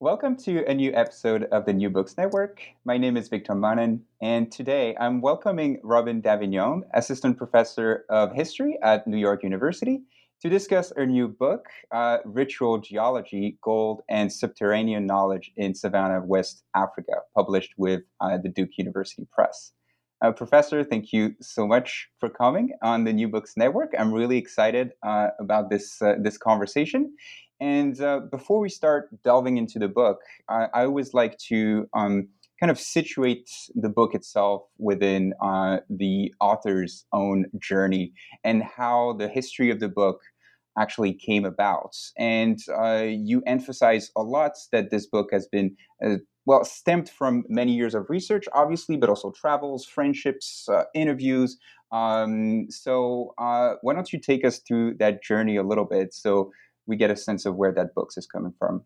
Welcome to a new episode of the New Books Network. My name is Victor Mannen, and today I'm welcoming Robyn d'Avignon, Assistant Professor of History at New York University, to discuss her new book, uh, Ritual Geology Gold and Subterranean Knowledge in Savanna, West Africa, published with uh, the Duke University Press. Uh, professor, thank you so much for coming on the New Books Network. I'm really excited uh, about this uh, this conversation, and uh, before we start delving into the book, I, I always like to um, kind of situate the book itself within uh, the author's own journey and how the history of the book actually came about. And uh, you emphasize a lot that this book has been, uh, well, stemmed from many years of research, obviously, but also travels, friendships, uh, interviews. Um, so uh, why don't you take us through that journey a little bit? So we get a sense of where that books is coming from.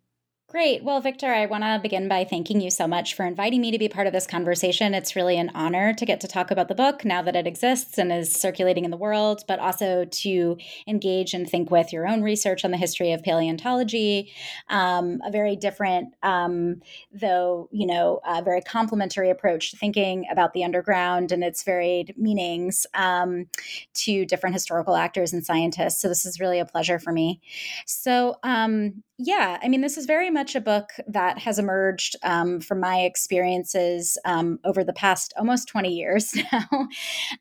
Great. Well, Victor, I want to begin by thanking you so much for inviting me to be part of this conversation. It's really an honor to get to talk about the book now that it exists and is circulating in the world, but also to engage and think with your own research on the history of paleontology. Um, a very different, um, though, you know, a very complementary approach to thinking about the underground and its varied meanings um, to different historical actors and scientists. So, this is really a pleasure for me. So, um, yeah, I mean, this is very much a book that has emerged um, from my experiences um, over the past almost 20 years now.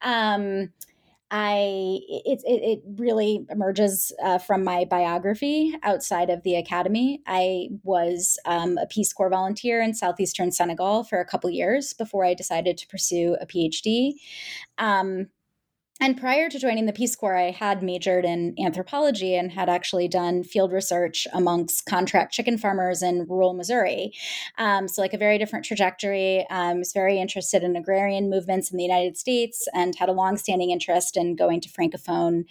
um, I it, it, it really emerges uh, from my biography outside of the academy. I was um, a Peace Corps volunteer in southeastern Senegal for a couple years before I decided to pursue a PhD. Um, and prior to joining the Peace Corps, I had majored in anthropology and had actually done field research amongst contract chicken farmers in rural Missouri. Um, so, like a very different trajectory. I um, was very interested in agrarian movements in the United States and had a longstanding interest in going to Francophone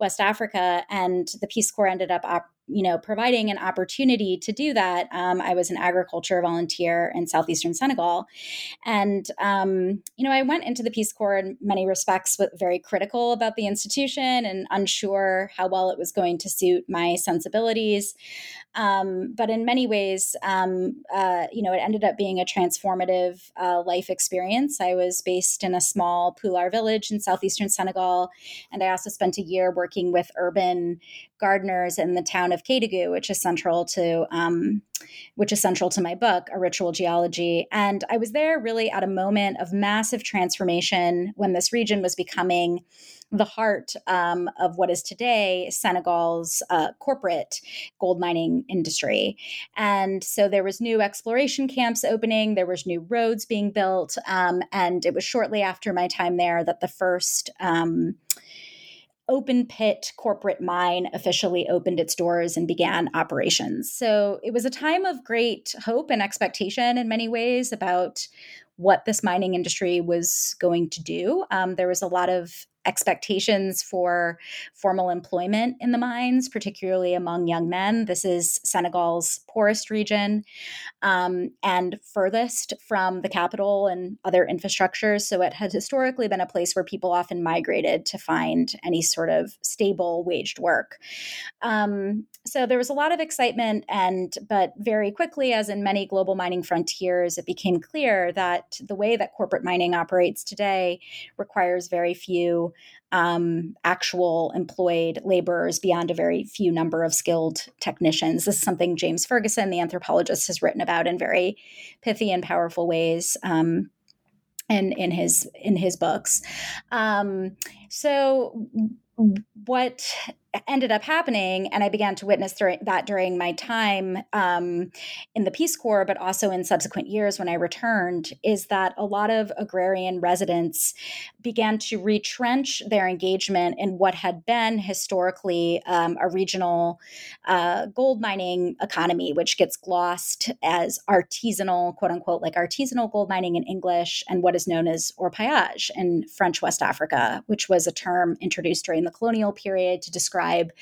West Africa. And the Peace Corps ended up op- you know, providing an opportunity to do that. Um, I was an agriculture volunteer in southeastern Senegal, and um, you know, I went into the Peace Corps in many respects, very critical about the institution and unsure how well it was going to suit my sensibilities. Um, but in many ways, um, uh, you know, it ended up being a transformative uh, life experience. I was based in a small Pular village in southeastern Senegal, and I also spent a year working with urban gardeners in the town of Kédougou, which is central to um, which is central to my book, A Ritual Geology. And I was there really at a moment of massive transformation when this region was becoming the heart um, of what is today Senegal's uh, corporate gold mining industry. And so there was new exploration camps opening, there was new roads being built, um, and it was shortly after my time there that the first um, open pit corporate mine officially opened its doors and began operations. So it was a time of great hope and expectation in many ways about what this mining industry was going to do. Um, there was a lot of expectations for formal employment in the mines, particularly among young men. This is Senegal's poorest region um, and furthest from the capital and other infrastructures. So it had historically been a place where people often migrated to find any sort of stable waged work. Um, so there was a lot of excitement, and but very quickly, as in many global mining frontiers, it became clear that the way that corporate mining operates today requires very few um, actual employed laborers beyond a very few number of skilled technicians. This is something James Ferguson, the anthropologist, has written about in very pithy and powerful ways. Um, in, in his in his books, um, so what ended up happening, and I began to witness that during my time um, in the Peace Corps, but also in subsequent years when I returned, is that a lot of agrarian residents began to retrench their engagement in what had been historically um, a regional uh, gold mining economy, which gets glossed as artisanal, quote unquote, like artisanal gold mining in English, and what is known as orpaillage in French West Africa, which was a term introduced during the colonial period to describe tribe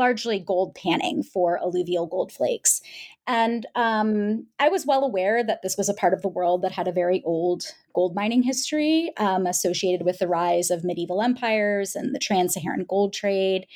largely gold panning for alluvial gold flakes. And um, I was well aware that this was a part of the world that had a very old gold mining history um, associated with the rise of medieval empires and the trans Saharan gold trade.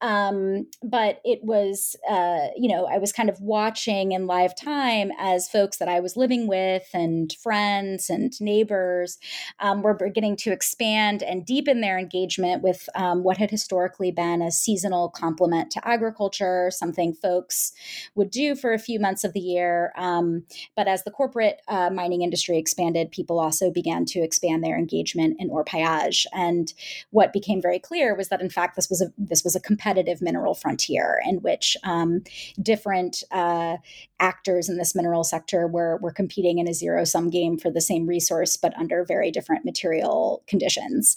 Um, but it was, uh, you know, I was kind of watching in live time as folks that I was living with and friends and neighbors um, were beginning to expand and deepen their engagement with um, what had historically been a seasonal complement to agriculture, something folks would do for a few months of the year. Um, but as the corporate uh, mining industry expanded, people also began to expand their engagement in orpaillage. And what became very clear was that, in fact, this was a this was a competitive mineral frontier in which um, different uh, actors in this mineral sector were, were competing in a zero sum game for the same resource, but under very different material conditions.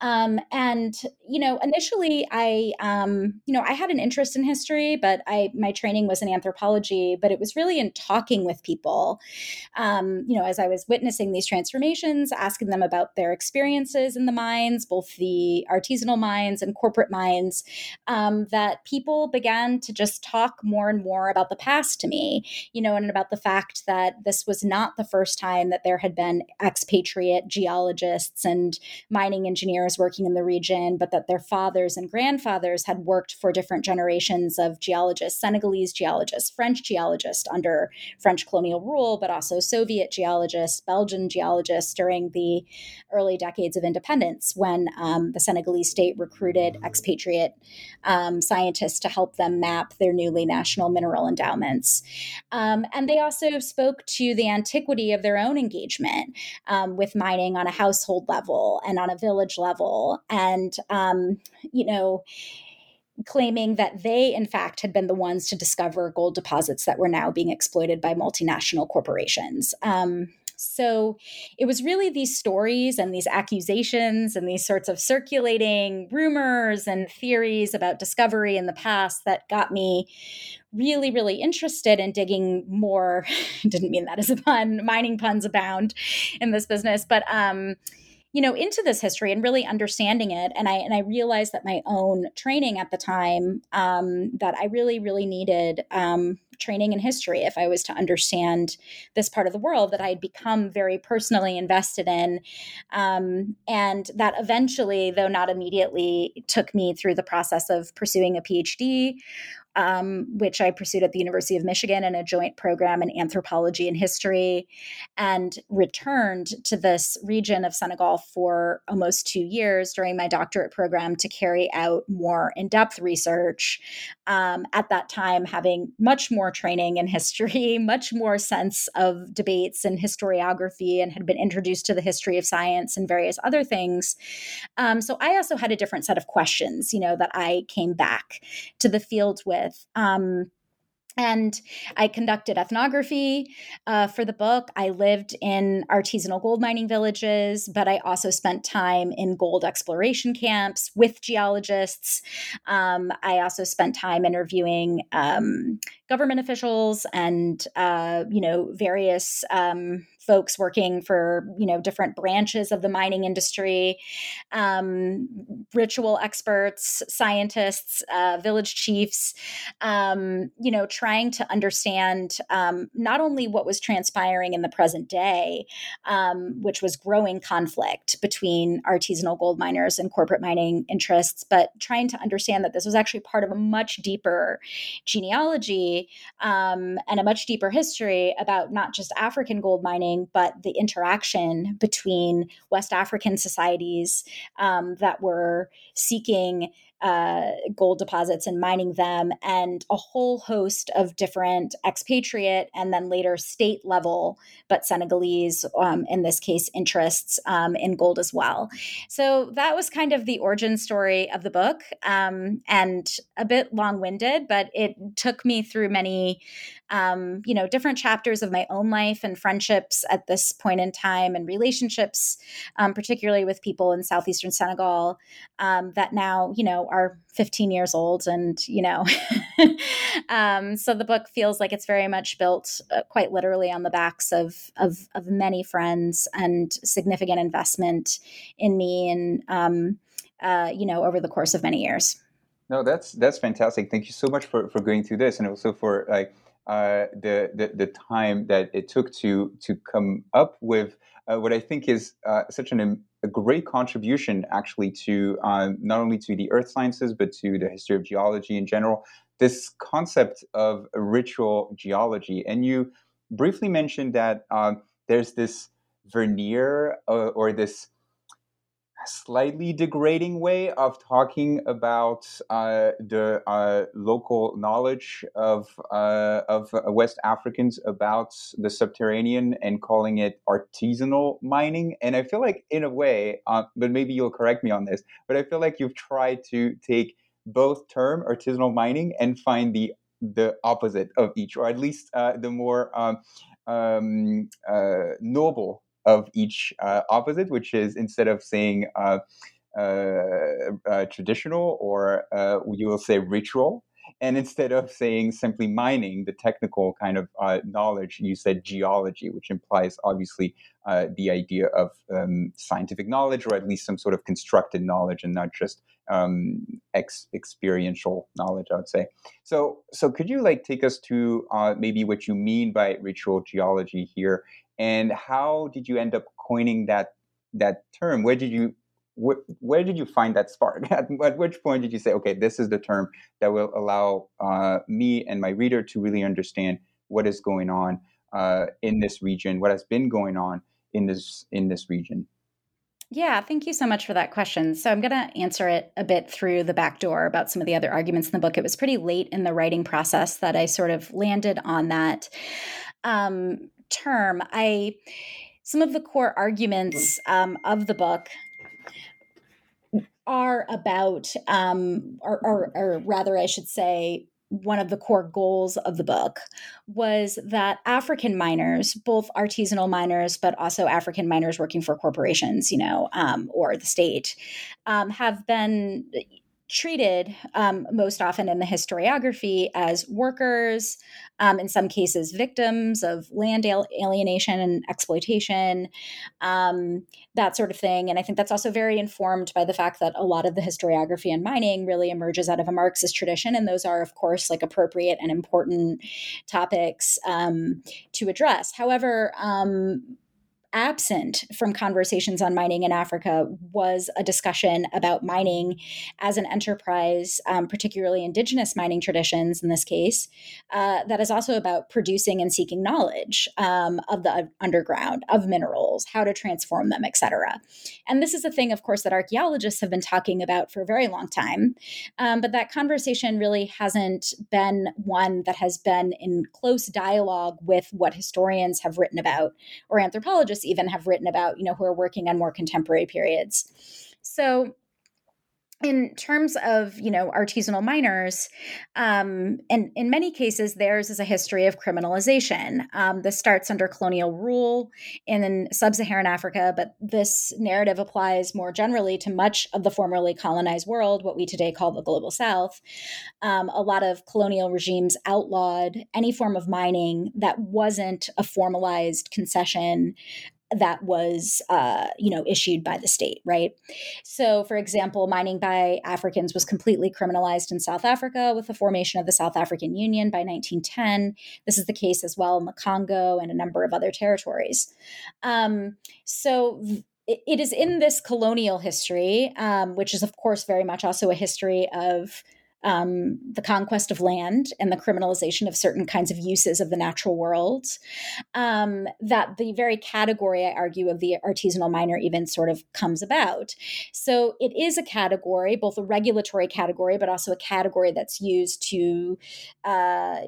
Um, and, you know, initially I, um, you I had an interest in history, but I, my training was in anthropology, but it was really in talking with people, um, you know, as I was witnessing these transformations, asking them about their experiences in the mines, both the artisanal mines and corporate mines, um, that people began to just talk more and more about the past to me, you know, and about the fact that this was not the first time that there had been expatriate geologists and mining engineers working in the region, but that their fathers and grandfathers had worked for different generations of geologists, Senegalese geologists, French geologists under French colonial rule, but also Soviet geologists, Belgian geologists during the early decades of independence when um, the Senegalese state recruited expatriate um, scientists to help them map their newly national mineral endowments. Um, and they also spoke to the antiquity of their own engagement um, with mining on a household level and on a village level. And, um, you know, claiming that they, in fact, had been the ones to discover gold deposits that were now being exploited by multinational corporations. Um, so it was really these stories and these accusations and these sorts of circulating rumors and theories about discovery in the past that got me really, really interested in digging more. didn't mean that as a pun, mining puns abound in this business, but um, you know into this history and really understanding it and i and i realized that my own training at the time um, that i really really needed um, training in history if I was to understand this part of the world that I had become very personally invested in. Um, and that eventually, though not immediately, took me through the process of pursuing a PhD um, which I pursued at the University of Michigan in a joint program in anthropology and history, and returned to this region of Senegal for almost two years during my doctorate program to carry out more in depth research. Um, at that time, having much more training in history, much more sense of debates and historiography, and had been introduced to the history of science and various other things. Um, so I also had a different set of questions, you know, that I came back to the field with with. Um, and I conducted ethnography uh, for the book. I lived in artisanal gold mining villages, but I also spent time in gold exploration camps with geologists. Um, I also spent time interviewing um, government officials and, uh, you know, various um, folks working for you know different branches of the mining industry um, ritual experts scientists uh, village chiefs um, you know trying to understand um, not only what was transpiring in the present day um, which was growing conflict between artisanal gold miners and corporate mining interests but trying to understand that this was actually part of a much deeper genealogy um, and a much deeper history about not just african gold mining but the interaction between West African societies um, that were seeking uh, gold deposits and mining them, and a whole host of different expatriate and then later state level, but Senegalese, um, in this case, interests um, in gold as well. So that was kind of the origin story of the book, um, and a bit long winded, but it took me through many um, you know, different chapters of my own life and friendships at this point in time and relationships, um, particularly with people in southeastern Senegal um, that now, you know, are 15 years old. And, you know, um, so the book feels like it's very much built uh, quite literally on the backs of, of, of, many friends and significant investment in me and, um, uh, you know, over the course of many years. No, that's that's fantastic. Thank you so much for, for going through this, and also for like uh, the, the, the time that it took to to come up with uh, what I think is uh, such an, a great contribution, actually, to um, not only to the earth sciences but to the history of geology in general. This concept of ritual geology, and you briefly mentioned that um, there's this veneer uh, or this slightly degrading way of talking about uh, the uh, local knowledge of uh, of uh, West Africans about the subterranean and calling it artisanal mining. And I feel like, in a way, uh, but maybe you'll correct me on this, but I feel like you've tried to take both term artisanal mining and find the the opposite of each, or at least uh, the more um, um, noble of each uh, opposite, which is instead of saying uh, uh, uh traditional or you will say ritual. And instead of saying simply mining, the technical kind of uh, knowledge, you said geology, which implies obviously the idea of um, scientific knowledge or at least some sort of constructed knowledge and not just um, ex- experiential knowledge, I would say. So, so could you like take us to maybe what you mean by ritual geology here and how did you end up coining that that term? Where did you wh- where did you find that spark? At, at, which point did you say, okay, this is the term that will allow uh, me and my reader to really understand what is going on uh, in this region, what has been going on in this in this region? Yeah, thank you so much for that question. So I'm going to answer it a bit through the back door about some of the other arguments in the book. It was pretty late in the writing process that I sort of landed on that. Um, term, I some of the core arguments um, of the book are about, um, or, or, or rather, I should say, one of the core goals of the book was that African miners, both artisanal miners, but also African miners working for corporations, you know, um, or the state, um, have been treated um, most often in the historiography as workers, um, in some cases, victims of land alienation and exploitation, um, that sort of thing. And I think that's also very informed by the fact that a lot of the historiography and mining really emerges out of a Marxist tradition. And those are, of course, like appropriate and important topics um, to address. However, um, absent from conversations on mining in Africa was a discussion about mining as an enterprise, um, particularly indigenous mining traditions in this case, uh, that is also about producing and seeking knowledge um, of the underground, of minerals, how to transform them, etc. And this is a thing, of course, that archaeologists have been talking about for a very long time. Um, but that conversation really hasn't been one that has been in close dialogue with what historians have written about or anthropologists even have written about, you know, who are working on more contemporary periods. So in terms of you know artisanal miners um, and in many cases theirs is a history of criminalization um, this starts under colonial rule in sub-saharan africa but this narrative applies more generally to much of the formerly colonized world what we today call the global south um, a lot of colonial regimes outlawed any form of mining that wasn't a formalized concession that was uh, you know issued by the state right? So for example mining by africans was completely criminalized in south africa with the formation of the south african union by 1910 this is the case as well in the congo and a number of other territories. Um, so it is in this colonial history um, which is of course very much also a history of um, the conquest of land and the criminalization of certain kinds of uses of the natural world. Um, that the very category, I argue, of the artisanal miner even sort of comes about. So it is a category, both a regulatory category, but also a category that's used to, uh,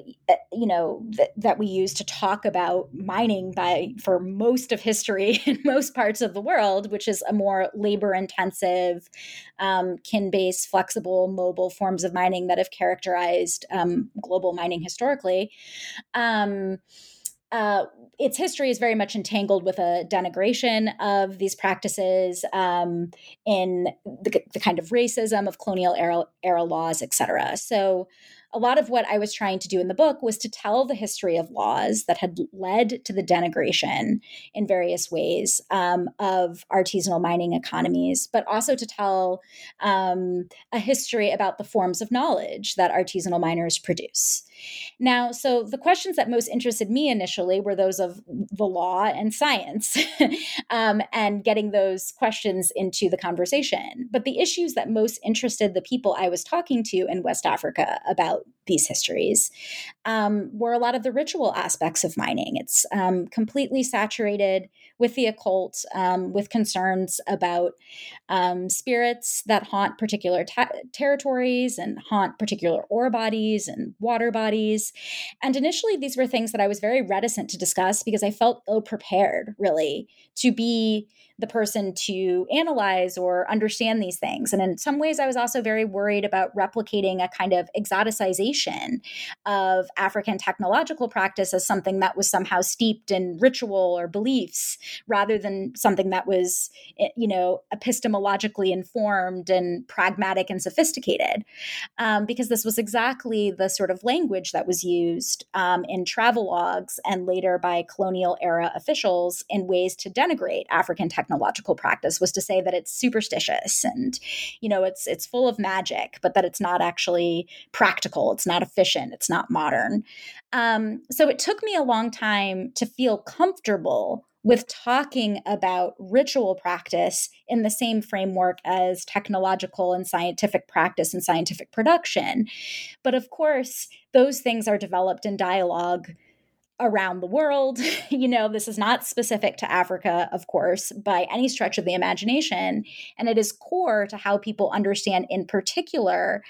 you know, th- that we use to talk about mining by for most of history in most parts of the world, which is a more labor intensive, um, kin based, flexible, mobile forms of mining that have characterized um, global mining historically. Um, uh, its history is very much entangled with a denigration of these practices um, in the, the, kind of racism of colonial era, era laws, et cetera. So, a lot of what I was trying to do in the book was to tell the history of laws that had led to the denigration in various ways um, of artisanal mining economies, but also to tell um, a history about the forms of knowledge that artisanal miners produce. Now, so the questions that most interested me initially were those of the law and science, um, and getting those questions into the conversation. But the issues that most interested the people I was talking to in West Africa about out these histories um, were a lot of the ritual aspects of mining. It's um, completely saturated with the occult, um, with concerns about um, spirits that haunt particular ta- territories and haunt particular ore bodies and water bodies. And initially, these were things that I was very reticent to discuss because I felt ill prepared, really, to be the person to analyze or understand these things. And in some ways, I was also very worried about replicating a kind of exoticization of African technological practice as something that was somehow steeped in ritual or beliefs rather than something that was, eh, you know, epistemologically informed and pragmatic and sophisticated. Um, because this was exactly the sort of language that was used um, in travel logs and later by colonial era officials in ways to denigrate African technological practice was to say that it's superstitious and you know it's it's full of magic but that it's not actually practical it's not efficient it's not modern um, so it took me a long time to feel comfortable with talking about ritual practice in the same framework as technological and scientific practice and scientific production. But of course, those things are developed in dialogue around the world. you know, this is not specific to Africa, of course, by any stretch of the imagination. And it is core to how people understand, in particular,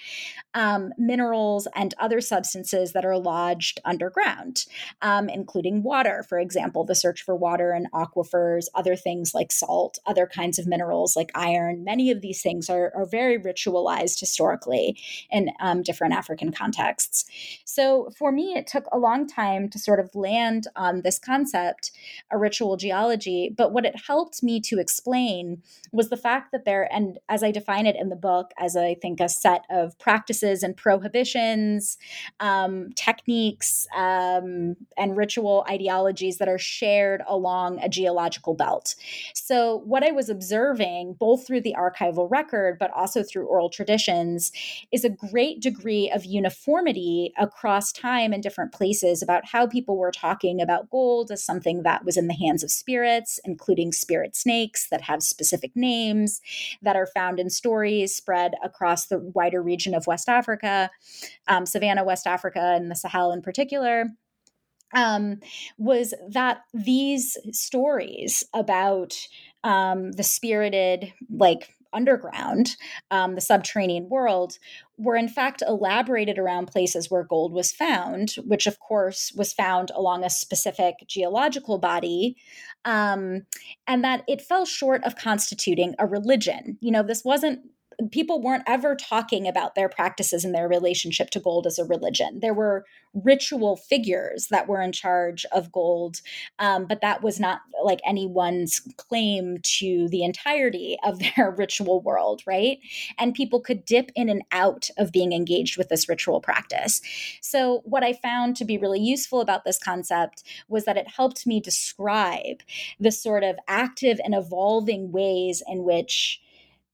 um, minerals and other substances that are lodged underground, um, including water, for example, the search for water in aquifers, other things like salt, other kinds of minerals like iron. Many of these things are, are very ritualized historically in um, different African contexts. So for me, it took a long time to sort of land on this concept, a ritual geology. But what it helped me to explain was the fact that there, and as I define it in the book, as I think a set of practices and prohibitions, um, techniques, um, and ritual ideologies that are shared along a geological belt. So, what I was observing, both through the archival record, but also through oral traditions, is a great degree of uniformity across time and different places about how people were were talking about gold as something that was in the hands of spirits, including spirit snakes that have specific names that are found in stories spread across the wider region of West Africa, um, Savanna, West Africa, and the Sahel in particular. Um, was that these stories about um, the spirited, like underground, um, the subterranean world, were in fact elaborated around places where gold was found, which of course was found along a specific geological body, um, and that it fell short of constituting a religion. You know, this wasn't people weren't ever talking about their practices and their relationship to gold as a religion. There were ritual figures that were in charge of gold, um, but that was not like anyone's claim to the entirety of their ritual world, right? And people could dip in and out of being engaged with this ritual practice. So, what I found to be really useful about this concept was that it helped me describe the sort of active and evolving ways in which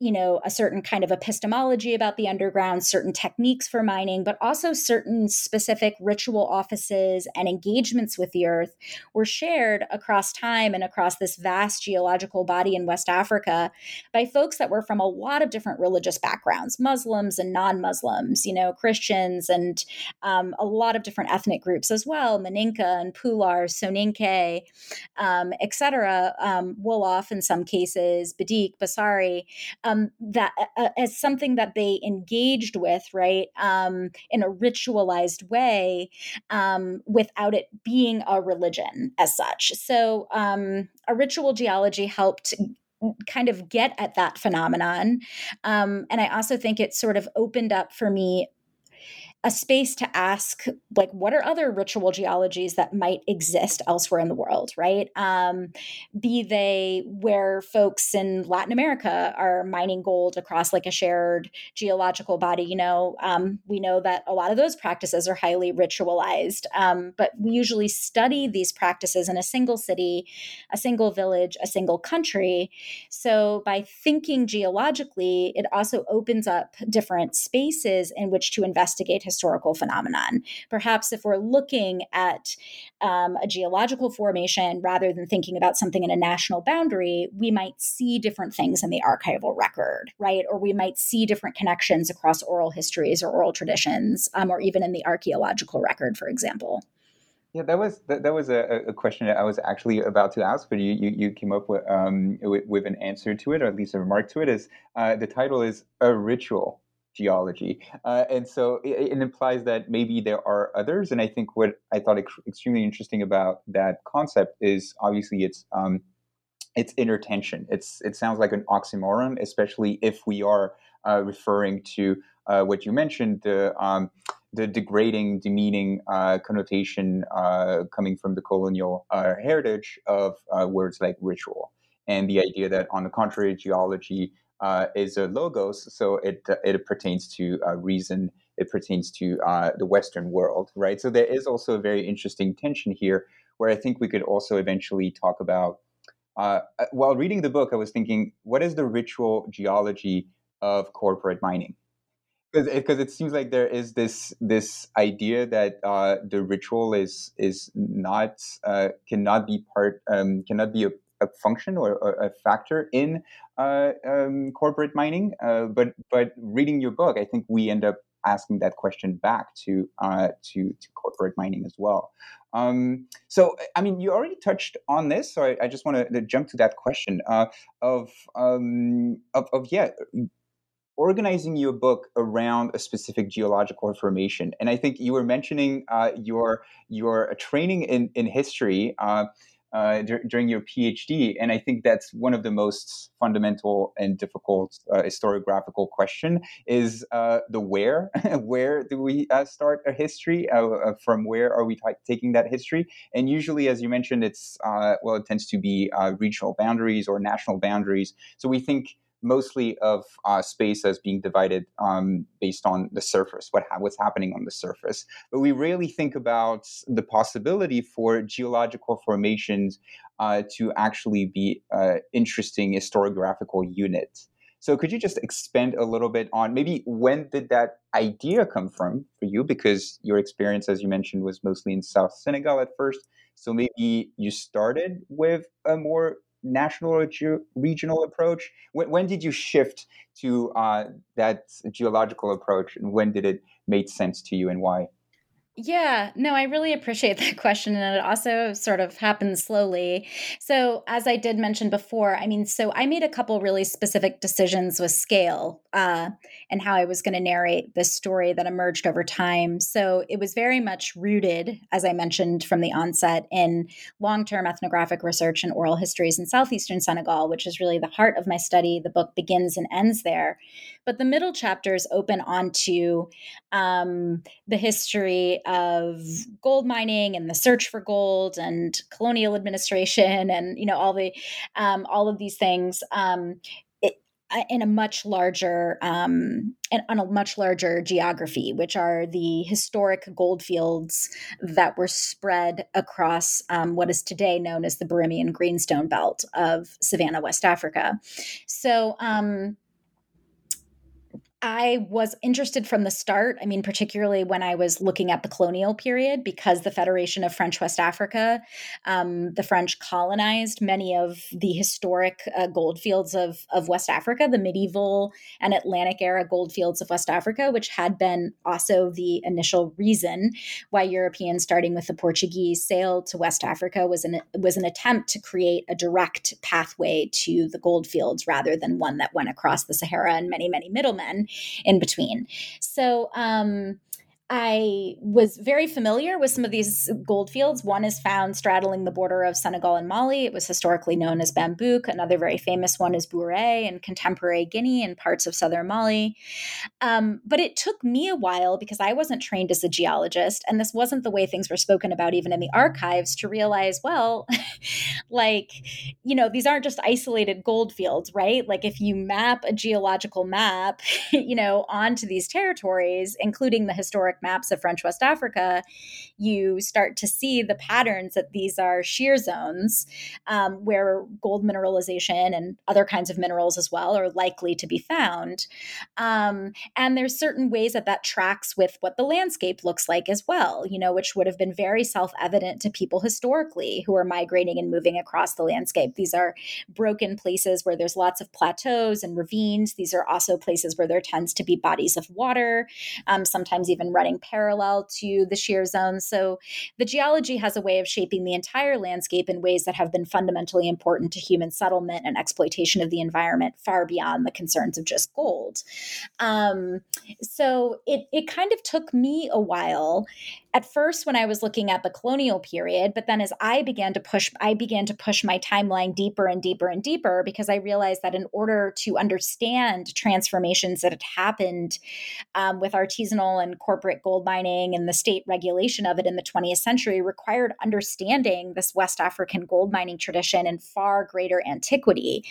you know, a certain kind of epistemology about the underground, certain techniques for mining, but also certain specific ritual offices and engagements with the earth were shared across time and across this vast geological body in West Africa by folks that were from a lot of different religious backgrounds, Muslims and non-Muslims, you know, Christians and um, a lot of different ethnic groups as well, Maninka and Pular, Soninke, um, etc., um, Wolof in some cases, Bedik, Basari, um, that uh, uh, as something that they engaged with, right, um, in a ritualized way um, without it being a religion as such. So um, a ritual geology helped kind of get at that phenomenon. Um, and I also think it sort of opened up for me a space to ask like what are other ritual geologies that might exist elsewhere in the world right? Um, be they where folks in latin america are mining gold across like a shared geological body you know? Um, we know that a lot of those practices are highly ritualized um, but we usually study these practices in a single city a single village a single country. So by thinking geologically it also opens up different spaces in which to investigate historical phenomenon. Perhaps if we're looking at um, a geological formation rather than thinking about something in a national boundary, we might see different things in the archival record, right? Or we might see different connections across oral histories or oral traditions, um, or even in the archaeological record, for example. Yeah, that was that, that was a, a, question that I was actually about to ask, but you you, you came up with, um, with, with an answer to it, or at least a remark to it. Is uh, the title is a ritual, geology. Uh, and so it, it, implies that maybe there are others. And I think what I thought ex- extremely interesting about that concept is obviously it's um, it's inner tension. It's it sounds like an oxymoron, especially if we are uh, referring to uh, what you mentioned the um, the degrading, demeaning uh, connotation uh, coming from the colonial uh, heritage of words like ritual, and the idea that on the contrary, geology uh, is a logos, so it it pertains to uh, reason. It pertains to uh, the Western world, right? So there is also a very interesting tension here, where I think we could also eventually talk about. Uh, uh, while reading the book, I was thinking, what is the ritual geology of corporate mining? Because it, it, seems like there is this this idea that uh, the ritual is is not cannot be part um, cannot be a a function or, a factor in uh, um, corporate mining. Uh, but but reading your book, I think we end up asking that question back to uh, to, to corporate mining as well. Um, so, I mean, you already touched on this, so I, I just want to jump to that question uh, of, um, of of yeah organizing your book around a specific geological formation. And I think you were mentioning uh, your your training in in history. Uh, uh, during your PhD, and I think that's one of the most fundamental and difficult uh, historiographical question is uh, the where. where do we uh, start a history? Uh, from where are we t- taking that history? And usually, as you mentioned, it's well, it tends to be regional boundaries or national boundaries. So we think mostly of uh, space as being divided um, based on the surface, what ha- what's happening on the surface. But we rarely think about the possibility for geological formations uh, to actually be uh, interesting historiographical units. So could you just expand a little bit on maybe when did that idea come from for you? Because your experience, as you mentioned, was mostly in South Senegal at first. So maybe you started with a more national or ge- regional approach? When, when, did you shift to uh, that geological approach, and when did it make sense to you, and why? Yeah, no, I really appreciate that question. And it also sort of happens slowly. So, as I did mention before, I mean, so I made a couple really specific decisions with scale uh, and how I was going to narrate this story that emerged over time. So, it was very much rooted, as I mentioned from the onset, in long term ethnographic research and oral histories in southeastern Senegal, which is really the heart of my study. The book begins and ends there. But the middle chapters open onto um, the history of gold mining and the search for gold and colonial administration and you know all the um, all of these things um, uh, in a much larger um, on a much larger geography, which are the historic gold fields that were spread across um, what is today known as the Birimian Greenstone Belt of Savanna, West Africa. So, um, I was interested from the start. I mean, particularly when I was looking at the colonial period, because the Federation of French West Africa, um, the French colonized many of the historic uh, goldfields of, of West Africa, the medieval and Atlantic era goldfields of West Africa, which had been also the initial reason why Europeans, starting with the Portuguese, sailed to West Africa was an was an attempt to create a direct pathway to the goldfields rather than one that went across the Sahara and many many middlemen in between. So, um, I was very familiar with some of these gold fields. One is found straddling the border of Senegal and Mali. It was historically known as Bambouk. Another very famous one is Bouré in contemporary Guinea and parts of southern Mali. Um, but it took me a while because I wasn't trained as a geologist, and this wasn't the way things were spoken about even in the archives to realize, well, like, you know, these aren't just isolated gold fields, right? Like, if you map a geological map, you know, onto these territories, including the historic maps of French West Africa, you start to see the patterns that these are shear zones um, where gold mineralization and other kinds of minerals as well are likely to be found. Um, and there's certain ways that that tracks with what the landscape looks like as well, you know, which would have been very self evident to people historically who are migrating and moving across the landscape. These are broken places where there's lots of plateaus and ravines. These are also places where there tends to be bodies of water, um, sometimes even running parallel to the shear zone. So the geology has a way of shaping the entire landscape in ways that have been fundamentally important to human settlement and exploitation of the environment far beyond the concerns of just gold. Um, so it, it kind of took me a while at first when I was looking at the colonial period, but then as I began to push, I began to push my timeline deeper and deeper and deeper because I realized that in order to understand transformations that had happened um, with artisanal and corporate gold mining and the state regulation of it in the 20th century required understanding this West African gold mining tradition in far greater antiquity.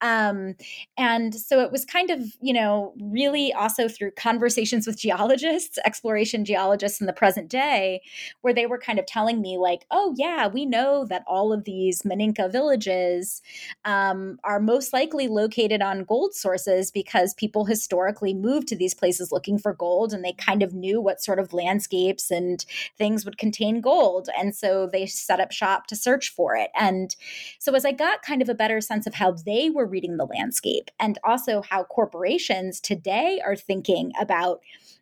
Um, and so it was kind of, you know, really also through conversations with geologists, exploration geologists in the present day where they were kind of telling me like oh yeah we know that all of these maninka villages um, are most likely located on gold sources because people historically moved to these places looking for gold and they kind of knew what sort of landscapes and things would contain gold. And so they set up shop to search for it. And so as i got kind of a better sense of how they were reading the landscape and also how corporations today are thinking about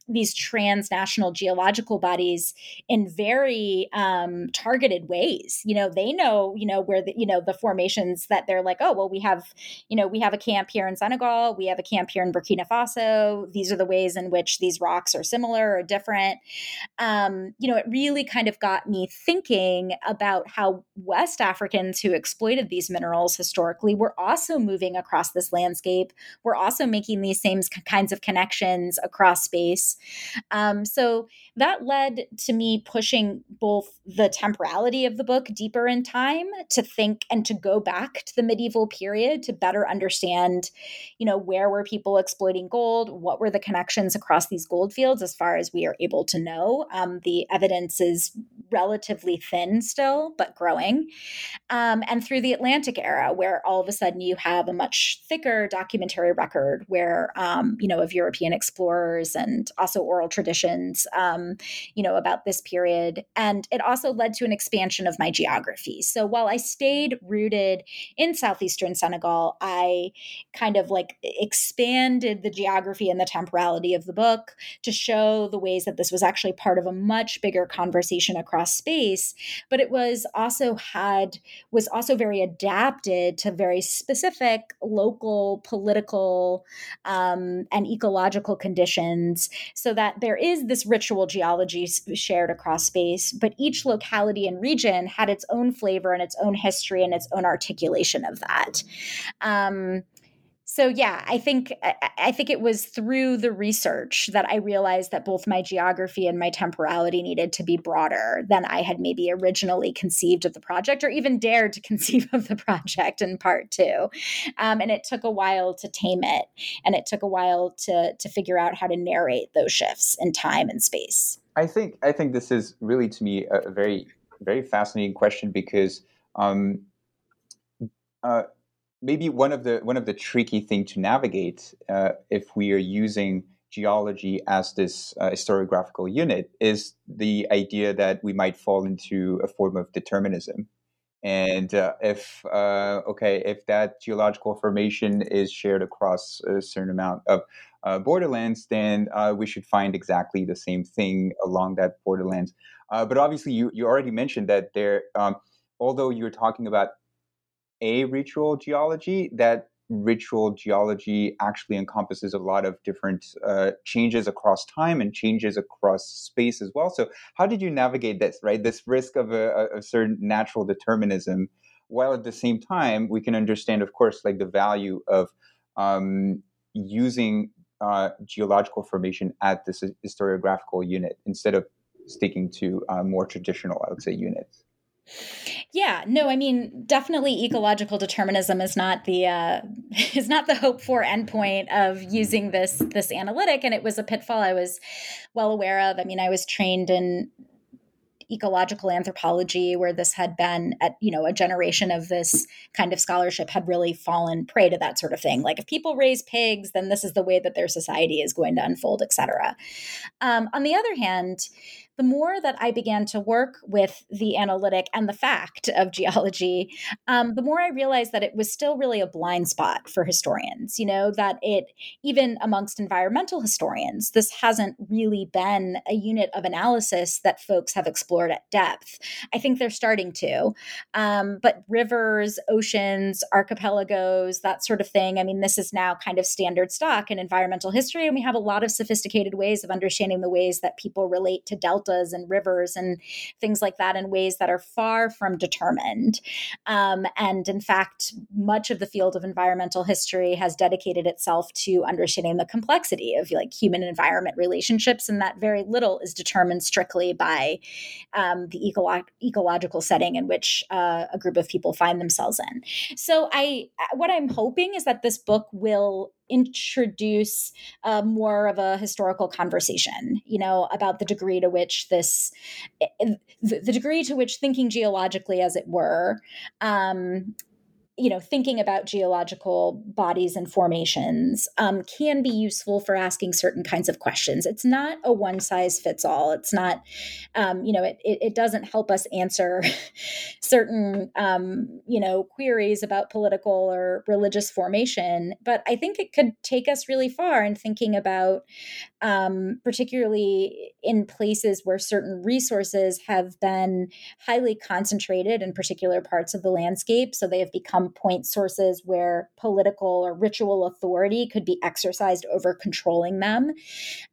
these transnational geological bodies in very um, targeted ways. You know, they know, you know, where the, you know, the formations that they're like, oh, well, we have, you know, we have a camp here in Senegal, we have a camp here in Burkina Faso. These are the ways in which these rocks are similar or different. Um, you know, it really kind of got me thinking about how West Africans who exploited these minerals historically were also moving across this landscape, were also making these same kinds of connections across space um, so that led to me pushing both the temporality of the book deeper in time to think and to go back to the medieval period to better understand, you know, where were people exploiting gold? What were the connections across these gold fields as far as we are able to know? Um, the evidence is relatively thin still, but growing. Um, and through the Atlantic era, where all of a sudden you have a much thicker documentary record where, um, you know, of European explorers and also oral traditions, um, you know, about this period. And it also led to an expansion of my geography. So while I stayed rooted in southeastern Senegal, I kind of like expanded the geography and the temporality of the book to show the ways that this was actually part of a much bigger conversation across space, but it was also had was also very adapted to very specific local political um, and ecological conditions, so that there is this ritual geology shared across space, but each locality and region had its own flavor and its own history and its own articulation of that. Um, so yeah i think i think it was through the research that i realized that both my geography and my temporality needed to be broader than i had maybe originally conceived of the project or even dared to conceive of the project in part two. Um, and it took a while to tame it and it took a while to to figure out how to narrate those shifts in time and space. I think i think this is really to me a very very fascinating question because um, uh, maybe one of the one of the tricky thing to navigate uh, if we are using geology as this uh, historiographical unit is the idea that we might fall into a form of determinism. And uh, if uh, okay, if that geological formation is shared across a certain amount of uh, borderlands, then uh, we should find exactly the same thing along that borderlands. Uh, but obviously, you you already mentioned that there, um, although you're talking about a ritual geology, that ritual geology actually encompasses a lot of different uh, changes across time and changes across space as well. So, how did you navigate this, right? This risk of a, a certain natural determinism, while at the same time, we can understand, of course, like the value of um, using uh, geological formation at this historiographical unit instead of sticking to uh, more traditional, I would say, units. Yeah, no, I mean, definitely ecological determinism is not the uh, is not the hope for endpoint of using this this analytic, and it was a pitfall I was well aware of. I mean, I was trained in ecological anthropology where this had been at you know a generation of this kind of scholarship had really fallen prey to that sort of thing like if people raise pigs then this is the way that their society is going to unfold etc um, on the other hand the more that I began to work with the analytic and the fact of geology, um, the more I realized that it was still really a blind spot for historians. You know, that it, even amongst environmental historians, this hasn't really been a unit of analysis that folks have explored at depth. I think they're starting to. Um, but rivers, oceans, archipelagos, that sort of thing, I mean, this is now kind of standard stock in environmental history. And we have a lot of sophisticated ways of understanding the ways that people relate to delta deltas and rivers and things like that in ways that are far from determined. Um, and in fact, much of the field of environmental history has dedicated itself to understanding the complexity of like human environment relationships, and that very little is determined strictly by um, the eco- ecological setting in which uh, a group of people find themselves in. So, I what I'm hoping is that this book will introduce uh, more of a historical conversation, you know, about the degree to which this, eh, eh, the, the degree to which thinking geologically, as it were, um, you know, thinking about geological bodies and formations um, can be useful for asking certain kinds of questions. It's not a one size fits all. It's not, um, you know, it, it, it, doesn't help us answer certain, um, you know, queries about political or religious formation. But I think it could take us really far in thinking about, um, particularly in places where certain resources have been highly concentrated in particular parts of the landscape. So they have become point sources where political or ritual authority could be exercised over controlling them.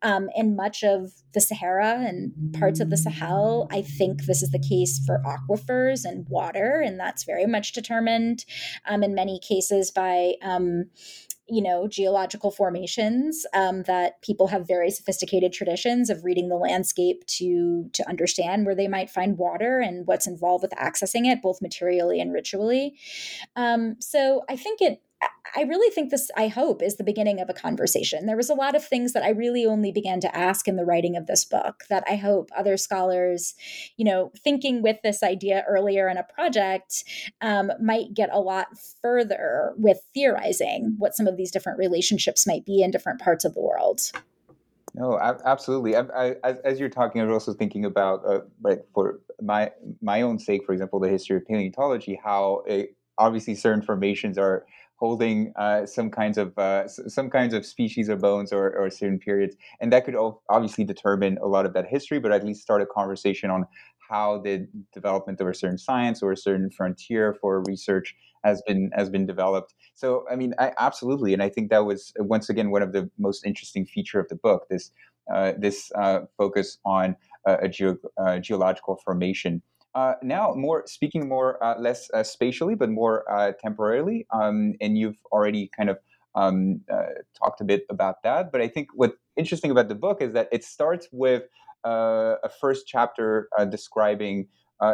Um, in much of the Sahara and parts of the Sahel, I think this is the case for aquifers and water, and that's very much determined um, in many cases by. You know geological formations um, that people have very sophisticated traditions of reading the landscape to to understand where they might find water and what's involved with accessing it both materially and ritually. Um, so i think it I really think this, I hope, is the beginning of a conversation. There was a lot of things that I really only began to ask in the writing of this book that I hope other scholars, you know, thinking with this idea earlier in a project, um, might get a lot further with theorizing what some of these different relationships might be in different parts of the world. No, absolutely. I, I, as you're talking, I was also thinking about, uh, like for my my own sake, for example, the history of paleontology, how it, obviously certain formations are holding uh, some kinds of uh, some kinds of species of bones or, or certain periods, and that could obviously determine a lot of that history, but at least start a conversation on how the development of a certain science or a certain frontier for research has been has been developed. So, I mean, I, absolutely, and I think that was once again one of the most interesting feature of the book. This uh, this uh, focus on uh, a geo- uh, geological formation. Uh, now, more speaking more uh, less uh, spatially, but more uh, temporarily, um, and you've already kind of um, uh, talked a bit about that. But I think what's interesting about the book is that it starts with uh, a first chapter describing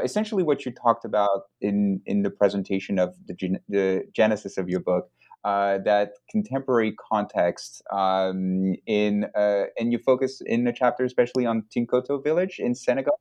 essentially what you talked about in in the presentation of the, gen- the genesis of your book. that contemporary context um, in and you focus in the chapter especially on Tinkoto village in Senegal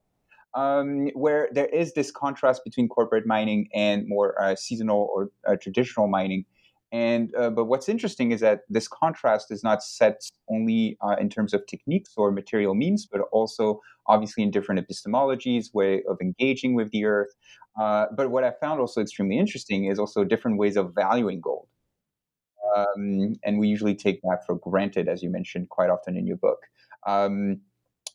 um, where there is this contrast between corporate mining and more uh, seasonal or uh, traditional mining. And uh, but what's interesting is that this contrast is not set only uh, in terms of techniques or material means, but also obviously in different epistemologies, way of engaging with the earth. Uh, but what I found also extremely interesting is also different ways of valuing gold. Um, and we usually take that for granted, as you mentioned quite often in your book. Um,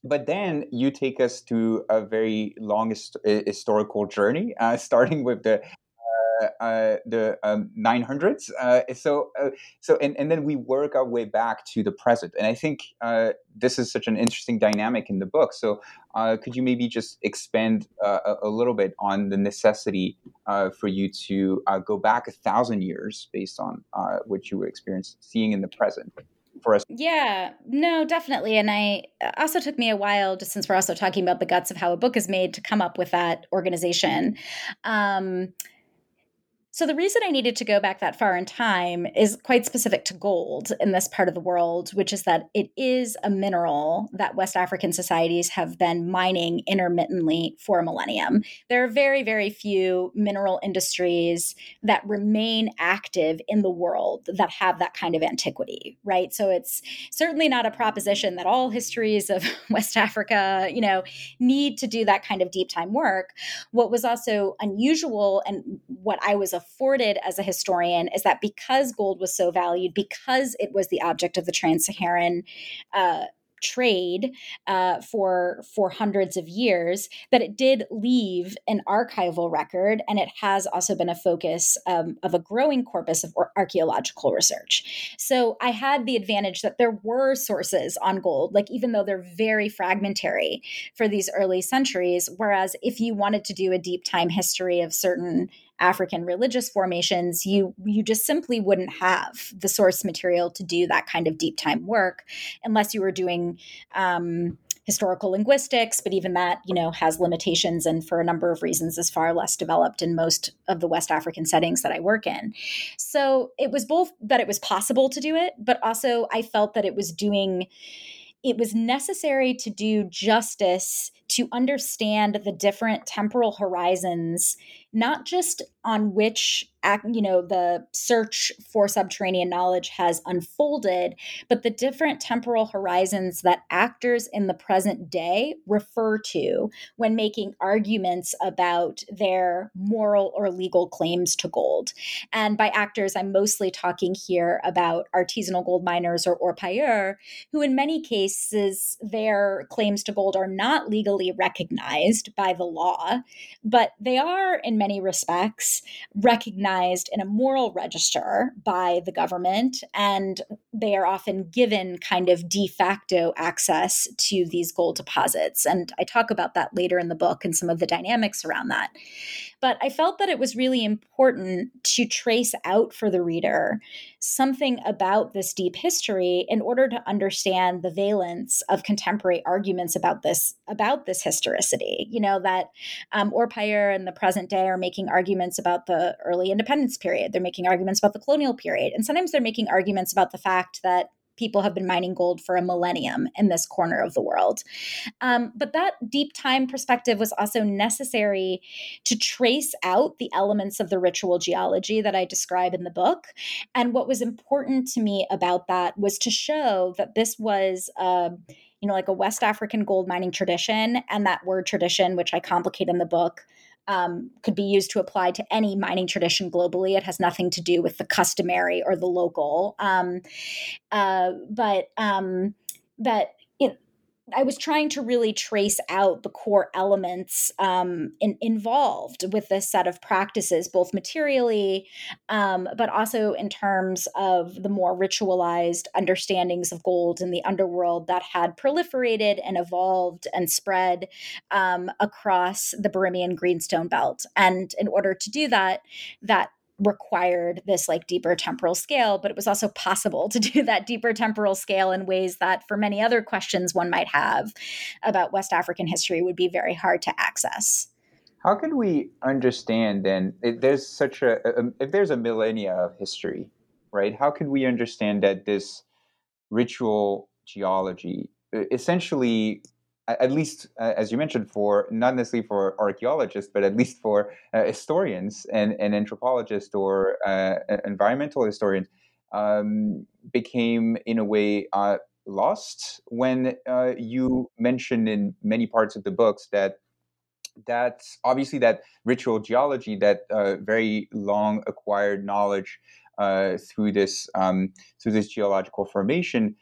but then you take us to a very long hist- historical journey, uh, starting with the uh, uh, the um, 900s. Uh, so, uh, so, and, and then we work our way back to the present. And I think uh, this is such an interesting dynamic in the book. So, could you maybe just expand a, a, little bit on the necessity for you to go back a thousand years based on what you were experiencing, seeing in the present? For us. Yeah, no, definitely. And I also took me a while, just since we're also talking about the guts of how a book is made, to come up with that organization. Um, so, the reason I needed to go back that far in time is quite specific to gold in this part of the world, which is that it is a mineral that West African societies have been mining intermittently for a millennium. There are very, very few mineral industries that remain active in the world that have that kind of antiquity, right? So, it's certainly not a proposition that all histories of West Africa, you know, need to do that kind of deep time work. What was also unusual and what I was a afforded as a historian is that because gold was so valued, because it was the object of the trans Saharan uh, trade uh, for for hundreds of years that it did leave an archival record and it has also been a focus um, of a growing corpus of archaeological research. So i had the advantage that there were sources on gold like even though they're very fragmentary for these early centuries whereas if you wanted to do a deep time history of certain African religious formations, you you just simply wouldn't have the source material to do that kind of deep time work unless you were doing um, historical linguistics but even that you know has limitations and for a number of reasons is far less developed in most of the west african settings that i work in. So it was both that it was possible to do it but also i felt that it was doing it was necessary to do justice to understand the different temporal horizons not just on which you know the search for subterranean knowledge has unfolded but the different temporal horizons that actors in the present day refer to when making arguments about their moral or legal claims to gold. And by actors i'm mostly talking here about artisanal gold miners or orpailleurs who in many cases their claims to gold are not legally recognized by the law but they are in many respects recognized in a moral register by the government, and they are often given kind of de facto access to these gold deposits. And I talk about that later in the book and some of the dynamics around that. But I felt that it was really important to trace out for the reader something about this deep history in order to understand the valence of contemporary arguments about this about this historicity. You know that um, Orpailleurs in the present day are making arguments about the early independence period. They're making arguments about the colonial period, and sometimes they're making arguments about the fact that people have been mining gold for a millennium in this corner of the world. Um, but that deep time perspective was also necessary to trace out the elements of the ritual geology that I describe in the book. And what was important to me about that was to show that this was. Uh, you know, like a West African gold mining tradition, and that word tradition, which I complicate in the book, um, could be used to apply to any mining tradition globally. It has nothing to do with the customary or the local. Um, uh, but um, that I was trying to really trace out the core elements um, in, involved with this set of practices, both materially, um, but also in terms of the more ritualized understandings of gold in the underworld that had proliferated and evolved and spread um, across the Birimian Greenstone Belt. And in order to do that, that required this like deeper temporal scale but it was also possible to do that deeper temporal scale in ways that for many other questions one might have about west african history would be very hard to access. How can we understand then there's such a, a um, if there's a millennia of history right? How can we understand that this ritual geology essentially at least uh, as you mentioned, for not necessarily for archaeologists, but at least for uh, historians and, and anthropologists or uh, environmental historians, um, became in a way uh, lost when uh, you mentioned in many parts of the books that that obviously that ritual geology, that uh, very long acquired knowledge through this um, through this geological formation,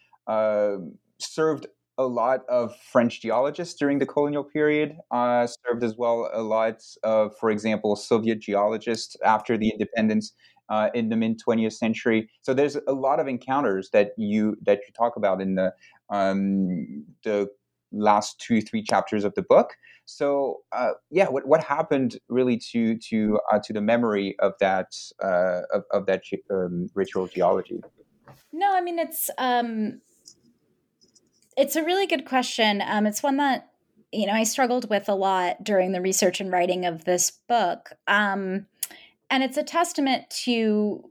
served a lot of French geologists during the colonial period, uh, served as well a lot of, for example, Soviet geologists after the independence uh, in the mid 20th century. So there's a lot of encounters that you that you talk about in the um, the last two three chapters of the book. So uh, yeah, what, what happened really to to uh, to the memory of that uh, of, of that um, ritual geology? No, I mean it's um, it's a really good question. Um, it's one that you know I struggled with a lot during the research and writing of this book, um, and it's a testament to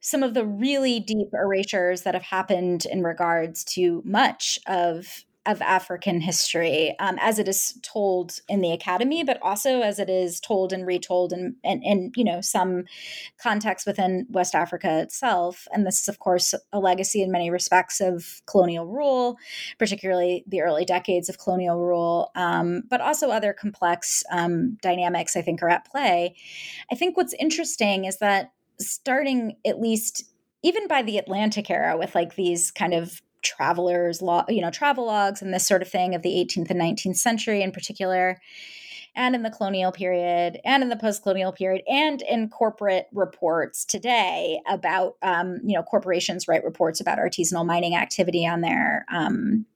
some of the really deep erasures that have happened in regards to much of of African history um, as it is told in the academy, but also as it is told and retold in, in, in, you know some context within West Africa itself. And this is, of course, a legacy in many respects of colonial rule, particularly the early decades of colonial rule, um, but also other complex um, dynamics I think are at play. I think what's interesting is that starting at least even by the Atlantic era with like these kind of travelers law you know travel logs and this sort of thing of the 18th and 19th century in particular and in the colonial period and in the post-colonial period and in corporate reports today about um, you know corporations write reports about artisanal mining activity on their um,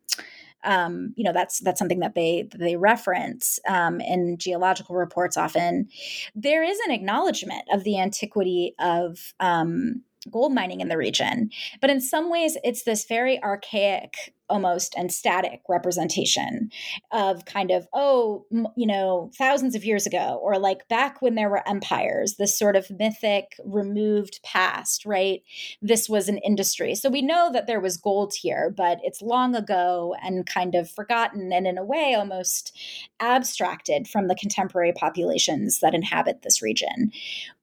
um, you know that's that's something that they they reference um, in geological reports often. There is an acknowledgement of the antiquity of um, gold mining in the region. But in some ways, it's this very archaic almost and static representation of kind of oh you know thousands of years ago or like back when there were empires this sort of mythic removed past right? This was an industry. So we know that there was gold here but it's long ago and kind of forgotten and in a way almost abstracted from the contemporary populations that inhabit this region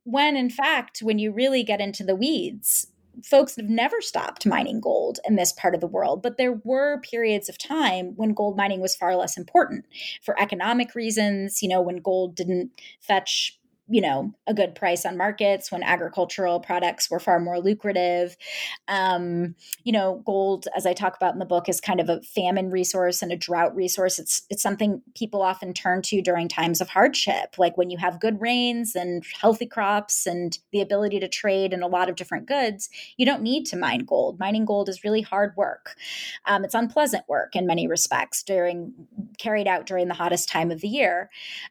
when in fact, when you really get into the weeds, folks have never stopped mining gold in this part of the world, but there were periods of time when gold mining was far less important for economic reasons, you know, when gold didn't fetch you know a good price on markets when agricultural products were far more lucrative. Um, you know gold as i talk about in the book is kind of a famine resource and a drought resource. It's it's something people often turn to during times of hardship like when you have good rains and healthy crops and the ability to trade in a lot of different goods you don't need to mine gold. Mining gold is really hard work. Um, it's unpleasant work in many respects during carried out during the hottest time of the year.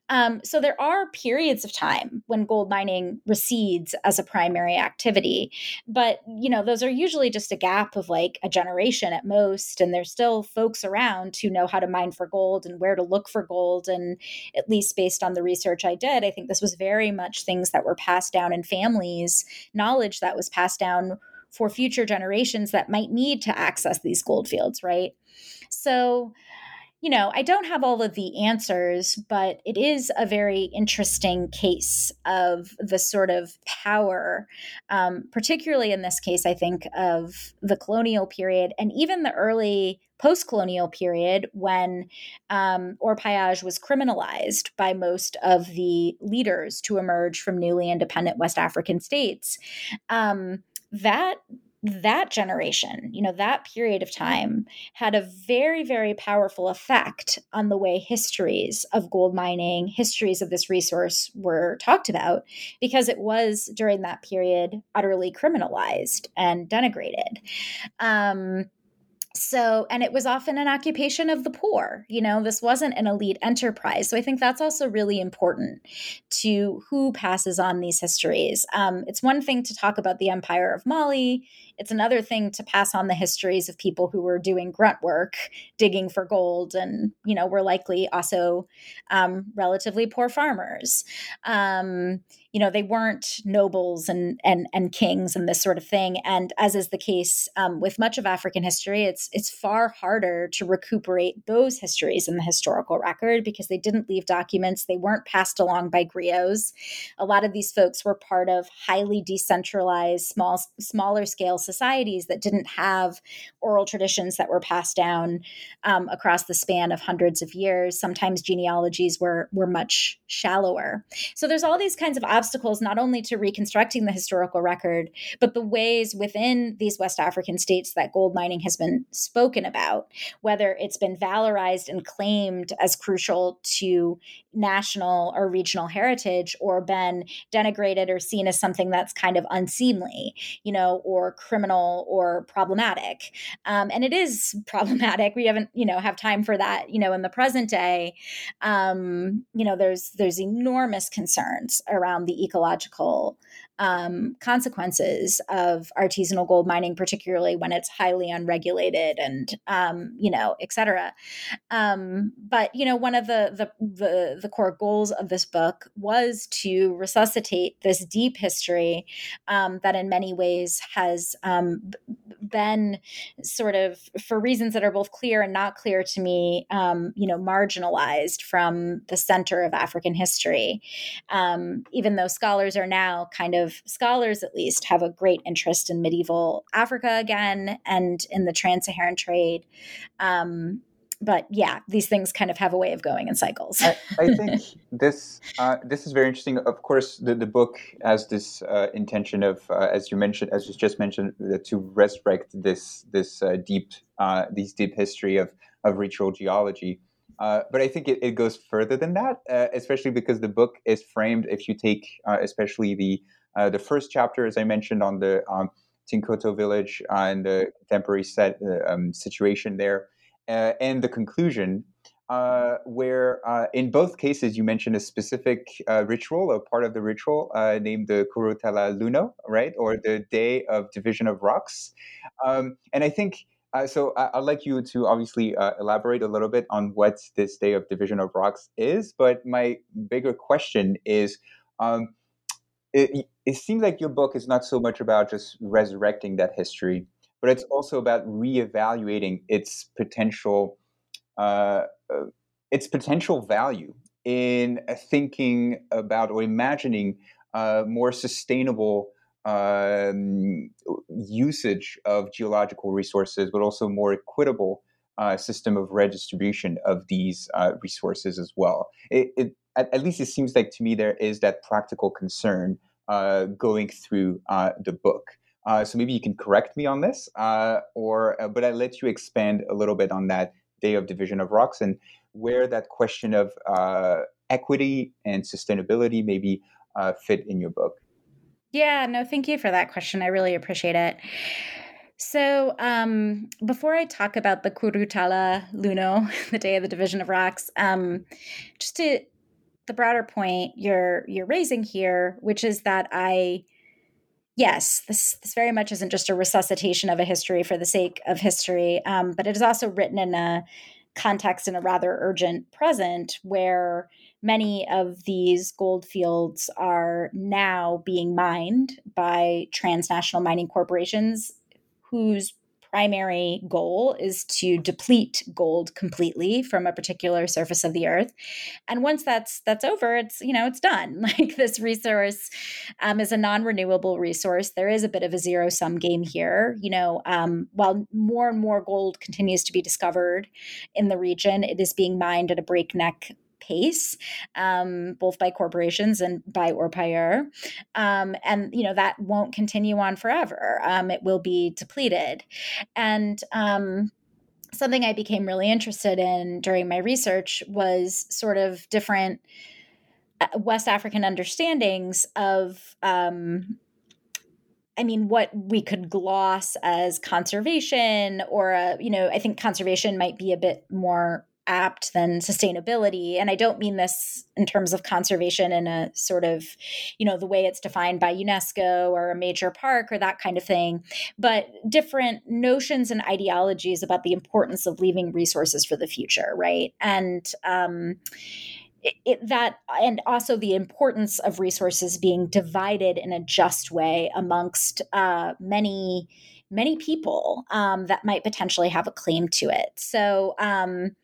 Um, so there are periods of time time when gold mining recedes as a primary activity. But, you know, those are usually just a gap of like a generation at most. And there's still folks around who know how to mine for gold and where to look for gold. And at least based on the research I did, I think this was very much things that were passed down in families, knowledge that was passed down for future generations that might need to access these gold fields, right? So, you know, I don't have all of the answers, but it is a very interesting case of the sort of power, um, particularly in this case, I think, of the colonial period and even the early post colonial period when um, orpaillage was criminalized by most of the leaders to emerge from newly independent West African states. Um, that that generation, you know, that period of time had a very, very powerful effect on the way histories of gold mining, histories of this resource were talked about, because it was during that period utterly criminalized and denigrated. Um, so and it was often an occupation of the poor you know this wasn't an elite enterprise so i think that's also really important to who passes on these histories um, it's one thing to talk about the empire of mali it's another thing to pass on the histories of people who were doing grunt work, digging for gold, and you know were likely also um, relatively poor farmers. Um, you know they weren't nobles and and and kings and this sort of thing and as is the case um, with much of african history it's it's far harder to recuperate those histories in the historical record because they didn't leave documents they weren't passed along by griots a lot of these folks were part of highly decentralized small smaller scale societies that didn't have oral traditions that were passed down um, across the span of hundreds of years. Sometimes genealogies were were much shallower. So there's all these kinds of obstacles not only to reconstructing the historical record, but the ways within these West African states that gold mining has been spoken about, whether it's been valorized and claimed as crucial to national or regional heritage or been denigrated or seen as something that's kind of unseemly, you know, or criminal or problematic. Um, and it is problematic. We haven't, you know, have time for that, you know, in the present day. Um, you know, there's there's enormous concerns around the the ecological um, consequences of artisanal gold mining, particularly when it's highly unregulated and um, you know, et cetera. Um, but you know, one of the, the the the core goals of this book was to resuscitate this deep history um, that, in many ways, has um, been sort of for reasons that are both clear and not clear to me, um, you know, marginalized from the center of African history. even though scholars are now kind of scholars at least have a great interest in medieval Africa again and in the trans Saharan trade. Um, but yeah, these things kind of have a way of going in cycles. I, I think this uh, this is very interesting. Of course, the, the book has this uh, intention of, uh, as you mentioned, as you just mentioned, to resurrect this this uh, deep uh, these deep history of of ritual geology. Uh, but I think it, it, goes further than that, especially because the book is framed. If you take, especially the uh, the first chapter, as I mentioned, on the um, Tinkoto village and the contemporary set, uh, um, situation there, uh, and the conclusion, uh, where uh, in both cases you mentioned a specific ritual, a part of the ritual named the Kurutala Luno, right, or the Day of Division of Rocks. Um, and I think uh, so I, would like you to obviously uh, elaborate a little bit on what this Day of Division of Rocks is. But my bigger question is, um, it, it seems like your book is not so much about just resurrecting that history, but it's also about reevaluating its potential, uh, uh, its potential value in thinking about or imagining uh, more sustainable um, usage of geological resources, but also more equitable uh, system of redistribution of these uh, resources as well. It, it, at, at, least it seems like to me there is that practical concern uh, going through uh, the book. Uh, so maybe you can correct me on this, uh, or but I let you expand a little bit on that day of division of rocks and where that question of equity and sustainability maybe fit in your book. Yeah, no, thank you for that question. I really appreciate it. So, um, before I talk about the Kurutala Luno, the day of the division of rocks, um, just to the broader point you're you're raising here, which is that I yes, this this very much isn't just a resuscitation of a history for the sake of history, um, but it is also written in a context in a rather urgent present where many of these gold fields are now being mined by transnational mining corporations whose primary goal is to deplete gold completely from a particular surface of the earth. And once that's that's over it's you know it's done. Like this resource um, is a non-renewable resource. There is a bit of a zero sum game here you know um, while more and more gold continues to be discovered in the region it is being mined at a breakneck pace, um, both by corporations and by Orpailleur. Um, and, you know, that won't continue on forever. Um, it will be depleted. And, um, something I became really interested in during my research was sort of different uh, West African understandings of um, I mean, what we could gloss as conservation, or a, you know, I think conservation might be a bit more apt than sustainability and i don't mean this in terms of conservation in a sort of you know the way it's defined by unesco or a major park or that kind of thing but different notions and ideologies about the importance of leaving resources for the future right and um it, it, that and also the importance of resources being divided in a just way amongst uh, many many people um, that might potentially have a claim to it. So um,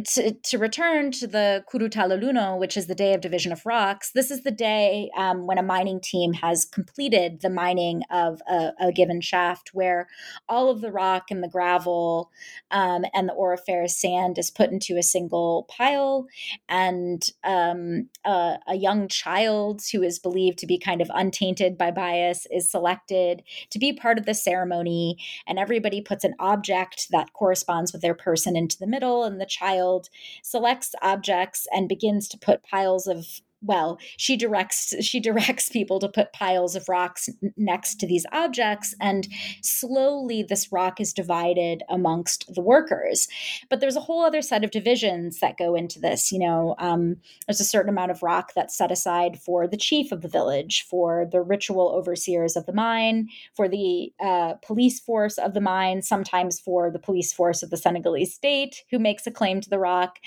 to, to return to the Kurutalaluno, which is the day of division of rocks, this is the day um, when a mining team has completed the mining of a, a, given shaft, where all of the rock and the gravel um, and the auriferous sand is put into a single pile, and um, a, a young child who is believed to be kind of untainted by bias is selected to be part of the ceremony, and everybody puts an object that corresponds with their person into the middle, and the child selects objects and begins to put piles of well she directs she directs people to put piles of rocks next to these objects and slowly this rock is divided amongst the workers. But there's a whole other set of divisions that go into this you know um, there's a certain amount of rock that's set aside for the chief of the village for the ritual overseers of the mine for the uh, police force of the mine sometimes for the police force of the senegalese state who makes a claim to the rock.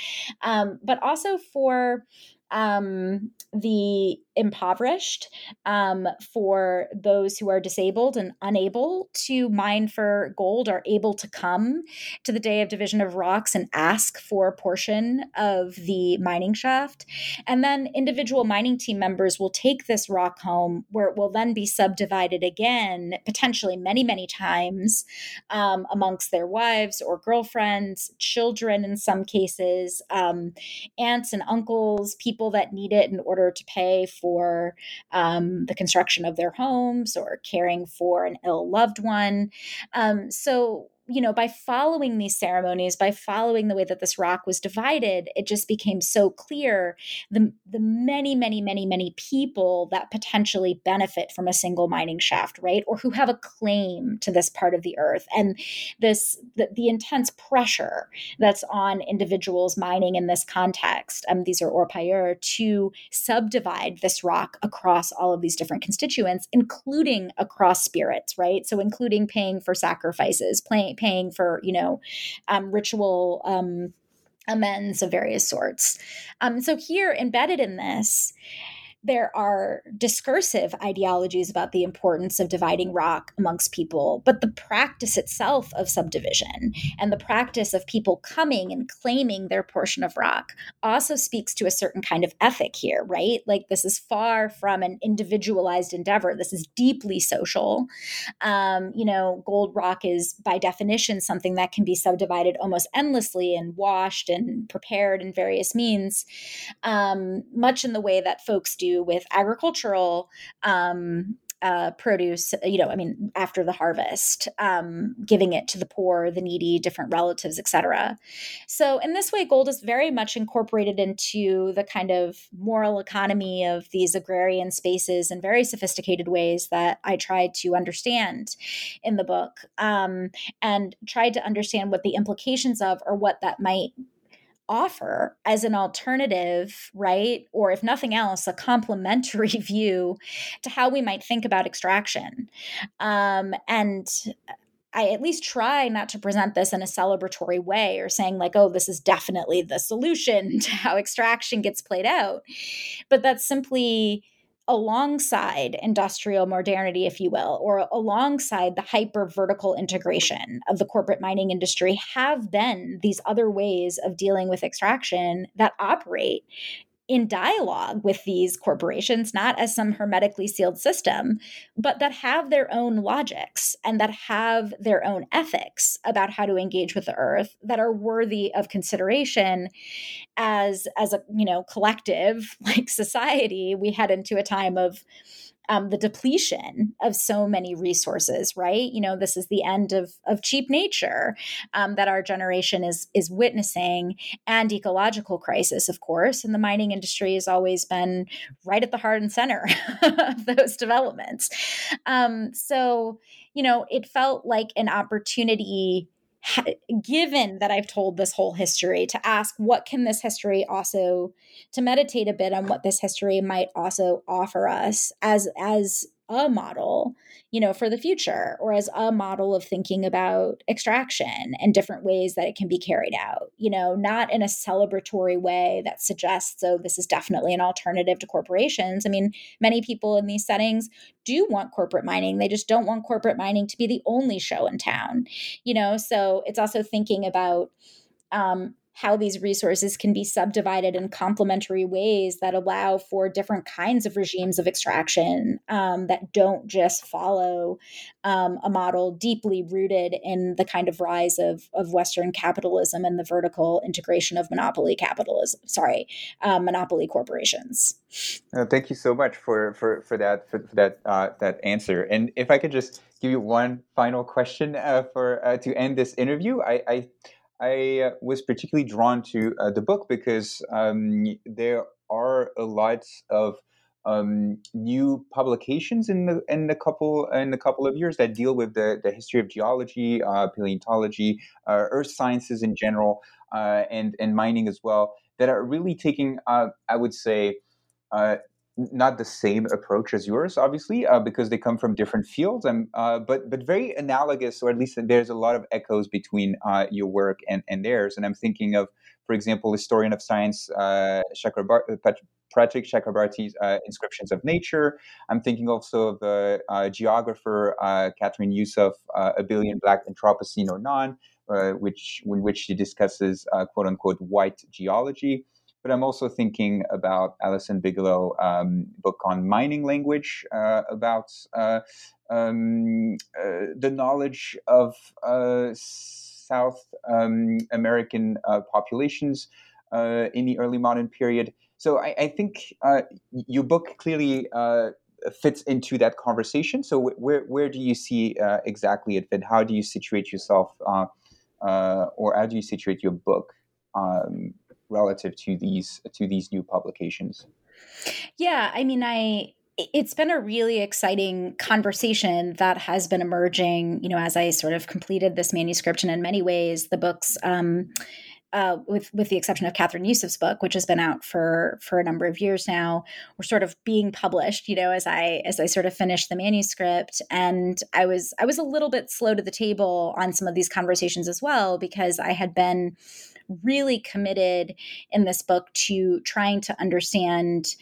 Um, but also for um, the impoverished, um, for those who are disabled and unable to mine for gold, are able to come to the Day of Division of Rocks and ask for a portion of the mining shaft. And then individual mining team members will take this rock home, where it will then be subdivided again, potentially many, many times um, amongst their wives or girlfriends, children in some cases, um, aunts and uncles, people that need it in order to pay for um, the construction of their homes or caring for an ill loved one. Um, so you know, by following these ceremonies, by following the way that this rock was divided, it just became so clear the the many, many, many, many people that potentially benefit from a single mining shaft, right? Or who have a claim to this part of the earth. And this the, the intense pressure that's on individuals mining in this context, um, these are orpailleurs, to subdivide this rock across all of these different constituents, including across spirits, right? So including paying for sacrifices, paying for you know um, ritual um, amends of various sorts. Um, so here, embedded in this, there are discursive ideologies about the importance of dividing rock amongst people, but the practice itself of subdivision and the practice of people coming and claiming their portion of rock also speaks to a certain kind of ethic here, right? Like this is far from an individualized endeavor. This is deeply social. Um, you know, gold rock is by definition something that can be subdivided almost endlessly and washed and prepared in various means, um, much in the way that folks do with agricultural um, uh, produce, you know, I mean, after the harvest, um, giving it to the poor, the needy, different relatives, etc. So, in this way, gold is very much incorporated into the kind of moral economy of these agrarian spaces in very sophisticated ways that I tried to understand in the book um, and tried to understand what the implications of or what that might offer as an alternative, right? Or if nothing else, a complementary view to how we might think about extraction. Um, and I at least try not to present this in a celebratory way or saying, like, oh, this is definitely the solution to how extraction gets played out. But that's simply alongside industrial modernity, if you will, or alongside the hyper vertical integration of the corporate mining industry, have been these other ways of dealing with extraction that operate in dialogue with these corporations, not as some hermetically sealed system, but that have their own logics and that have their own ethics about how to engage with the earth that are worthy of consideration as as a you know collective like society. We head into a time of um, the depletion of so many resources right? You know this is the end of of cheap nature um, that our generation is is witnessing and ecological crisis of course and the mining industry has always been right at the heart and center of those developments. Um, so you know it felt like an opportunity given that I've told this whole history, to ask what can this history also, to meditate a bit on what this history might also offer us as as a model you know for the future or as a model of thinking about extraction and different ways that it can be carried out you know not in a celebratory way that suggests oh this is definitely an alternative to corporations. I mean many people in these settings do want corporate mining. They just don't want corporate mining to be the only show in town you know? So it's also thinking about um, how these resources can be subdivided in complementary ways that allow for different kinds of regimes of extraction um, that don't just follow um, a model deeply rooted in the kind of rise of, of Western capitalism and the vertical integration of monopoly capitalism. Sorry, uh, monopoly corporations. Uh, thank you so much for for, for that for, for that uh, that answer. And if I could just give you one final question uh, for uh, to end this interview, I, I I uh, was particularly drawn to uh, the book because um, there are a lot of um, new publications in the in the couple in the couple of years that deal with the, the history of geology, uh, paleontology, uh, earth sciences in general, uh, and and mining as well. That are really taking, uh, I would say, not the same approach as yours, obviously, uh, because they come from different fields, and uh, but but very analogous, or at least there's a lot of echoes between uh, your work and, and theirs. And I'm thinking of, for example, historian of science uh, Chakrabar- uh, Pratik Chakrabarti's uh, Inscriptions of Nature. I'm thinking also of uh, geographer Kathryn Yusoff, A Billion Black Anthropocene or None, which in which she discusses quote unquote white geology but I'm also thinking about Allison Bigelow um, book on mining language uh, about uh, um, uh, the knowledge of uh, South um, American uh, populations uh, in the early modern period. So I, I think your book clearly fits into that conversation. So where where do you see exactly it fit? How do you situate yourself, or how do you situate your book? Um, relative to these to these new publications yeah i mean i it's been a really exciting conversation that has been emerging you know as i sort of completed this manuscript and in many ways the books um, uh, with with the exception of Kathryn Yusoff's book, which has been out for for a number of years now, were sort of being published. You know, as I as I sort of finished the manuscript, and I was I was a little bit slow to the table on some of these conversations as well because I had been really committed in this book to trying to understand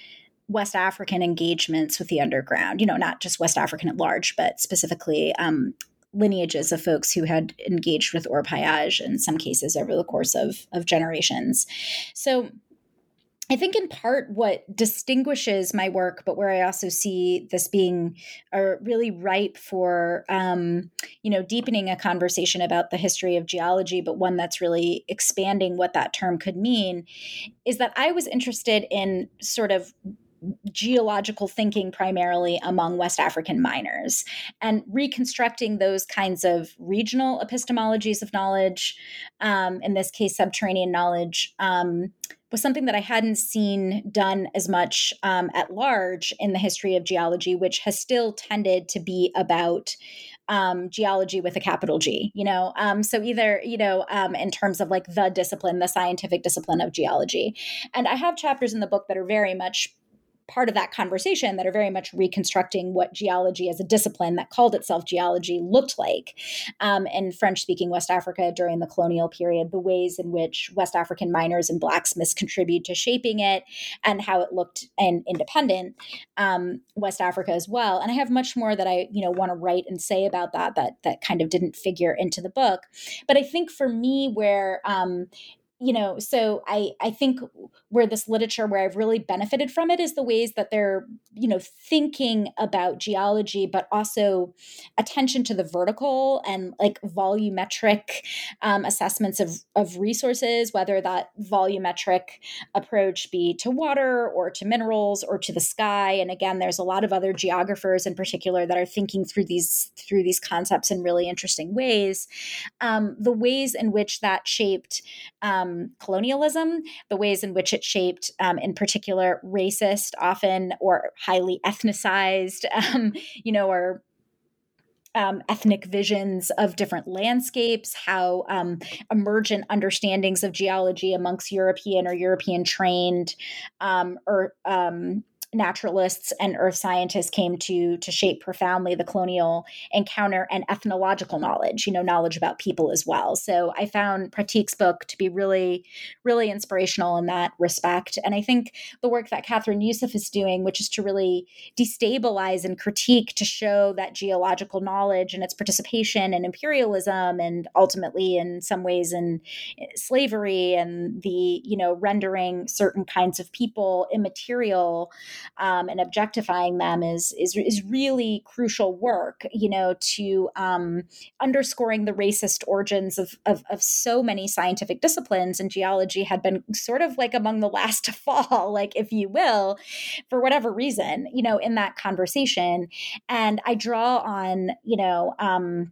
West African engagements with the underground, you know, not just West African at large, but specifically um, lineages of folks who had engaged with orpaillage in some cases over the course of, of generations. So I think in part what distinguishes my work, but where I also see this being uh, really ripe for, um, you know, deepening a conversation about the history of geology, but one that's really expanding what that term could mean, is that I was interested in sort of geological thinking primarily among West African miners and reconstructing those kinds of regional epistemologies of knowledge, um, in this case, subterranean knowledge. Um, was something that I hadn't seen done as much um, at large in the history of geology, which has still tended to be about um, geology with a capital G, you know? Um, so either, you know, um, in terms of like the discipline, the scientific discipline of geology. And I have chapters in the book that are very much part of that conversation that are very much reconstructing what geology as a discipline that called itself geology looked like um, in French speaking West Africa during the colonial period, the ways in which West African miners and blacksmiths contributed to shaping it, and how it looked in independent um, West Africa as well. And I have much more that I you know want to write and say about that that that kind of didn't figure into the book. But I think for me, where um, you know so i i think where this literature where i've really benefited from it is the ways that they're you know thinking about geology but also attention to the vertical and like volumetric um, assessments of of resources whether that volumetric approach be to water or to minerals or to the sky. And again there's a lot of other geographers in particular that are thinking through these through these concepts in really interesting ways. Um, the ways in which that shaped um, um, colonialism, the ways in which it shaped, um, in particular, racist, often or highly ethnicized, um, you know, or um, ethnic visions of different landscapes, how um, emergent understandings of geology amongst European or European trained um, or um, naturalists and earth scientists came to to shape profoundly the colonial encounter and ethnological knowledge you know knowledge about people as well. So i found pratik's book to be really really inspirational in that respect. And i think the work that Kathryn Yusoff is doing which is to really destabilize and critique to show that geological knowledge and its participation in imperialism and ultimately in some ways in eh, slavery and the you know rendering certain kinds of people immaterial um, and objectifying them is, is is really crucial work. You know, to um, underscoring the racist origins of, of of so many scientific disciplines, and geology had been sort of like among the last to fall, like if you will, for whatever reason. You know, in that conversation, and I draw on you know. Um,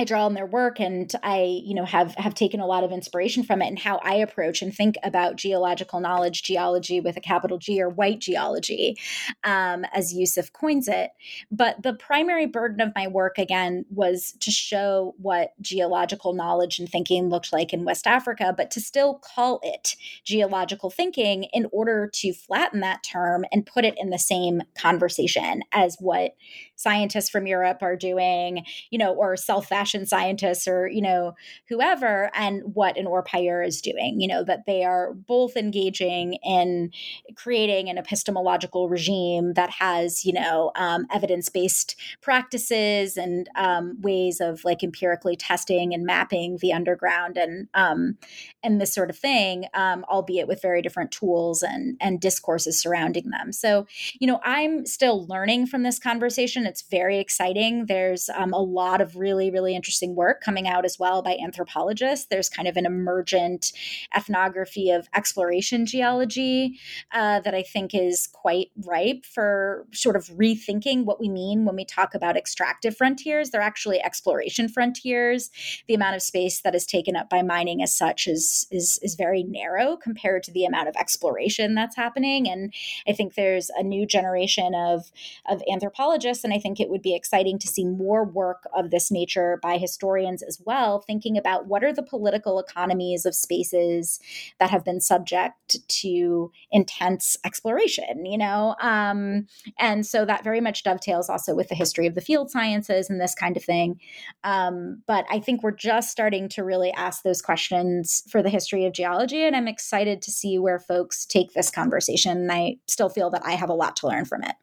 I draw on their work and I, you know, have have taken a lot of inspiration from it and how I approach and think about geological knowledge, geology with a capital G or white geology, um, as Yusoff coins it. But the primary burden of my work again was to show what geological knowledge and thinking looked like in West Africa, but to still call it geological thinking in order to flatten that term and put it in the same conversation as what scientists from Europe are doing, you know, or self fashion scientists or, you know, whoever, and what an Orpailleur is doing, you know, that they are both engaging in creating an epistemological regime that has, you know, um, evidence based practices and um, ways of like empirically testing and mapping the underground and, um, and this sort of thing, um, albeit with very different tools and, and discourses surrounding them. So, you know, I'm still learning from this conversation it's very exciting. There's um, a lot of really, really interesting work coming out as well by anthropologists. There's kind of an emergent ethnography of exploration geology uh, that I think is quite ripe for sort of rethinking what we mean when we talk about extractive frontiers. They're actually exploration frontiers. The amount of space that is taken up by mining as such is is is very narrow compared to the amount of exploration that's happening. And I think there's a new generation of of anthropologists and I think it would be exciting to see more work of this nature by historians as well, thinking about what are the political economies of spaces that have been subject to intense exploration, you know? Um, and so that very much dovetails also with the history of the field sciences and this kind of thing. Um, but I think we're just starting to really ask those questions for the history of geology. And I'm excited to see where folks take this conversation. And I still feel that I have a lot to learn from it.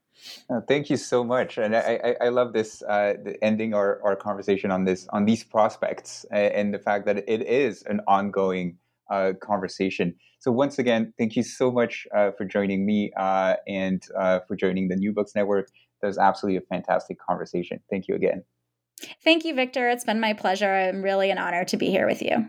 Oh, thank you so much, and I, I, I love this uh, ending our, our conversation on this on these prospects and the fact that it is an ongoing uh, conversation. So once again, thank you so much uh, for joining me uh, and uh, for joining the New Books Network. That was absolutely a fantastic conversation. Thank you again. Thank you, Victor. It's been my pleasure. I'm really an honor to be here with you.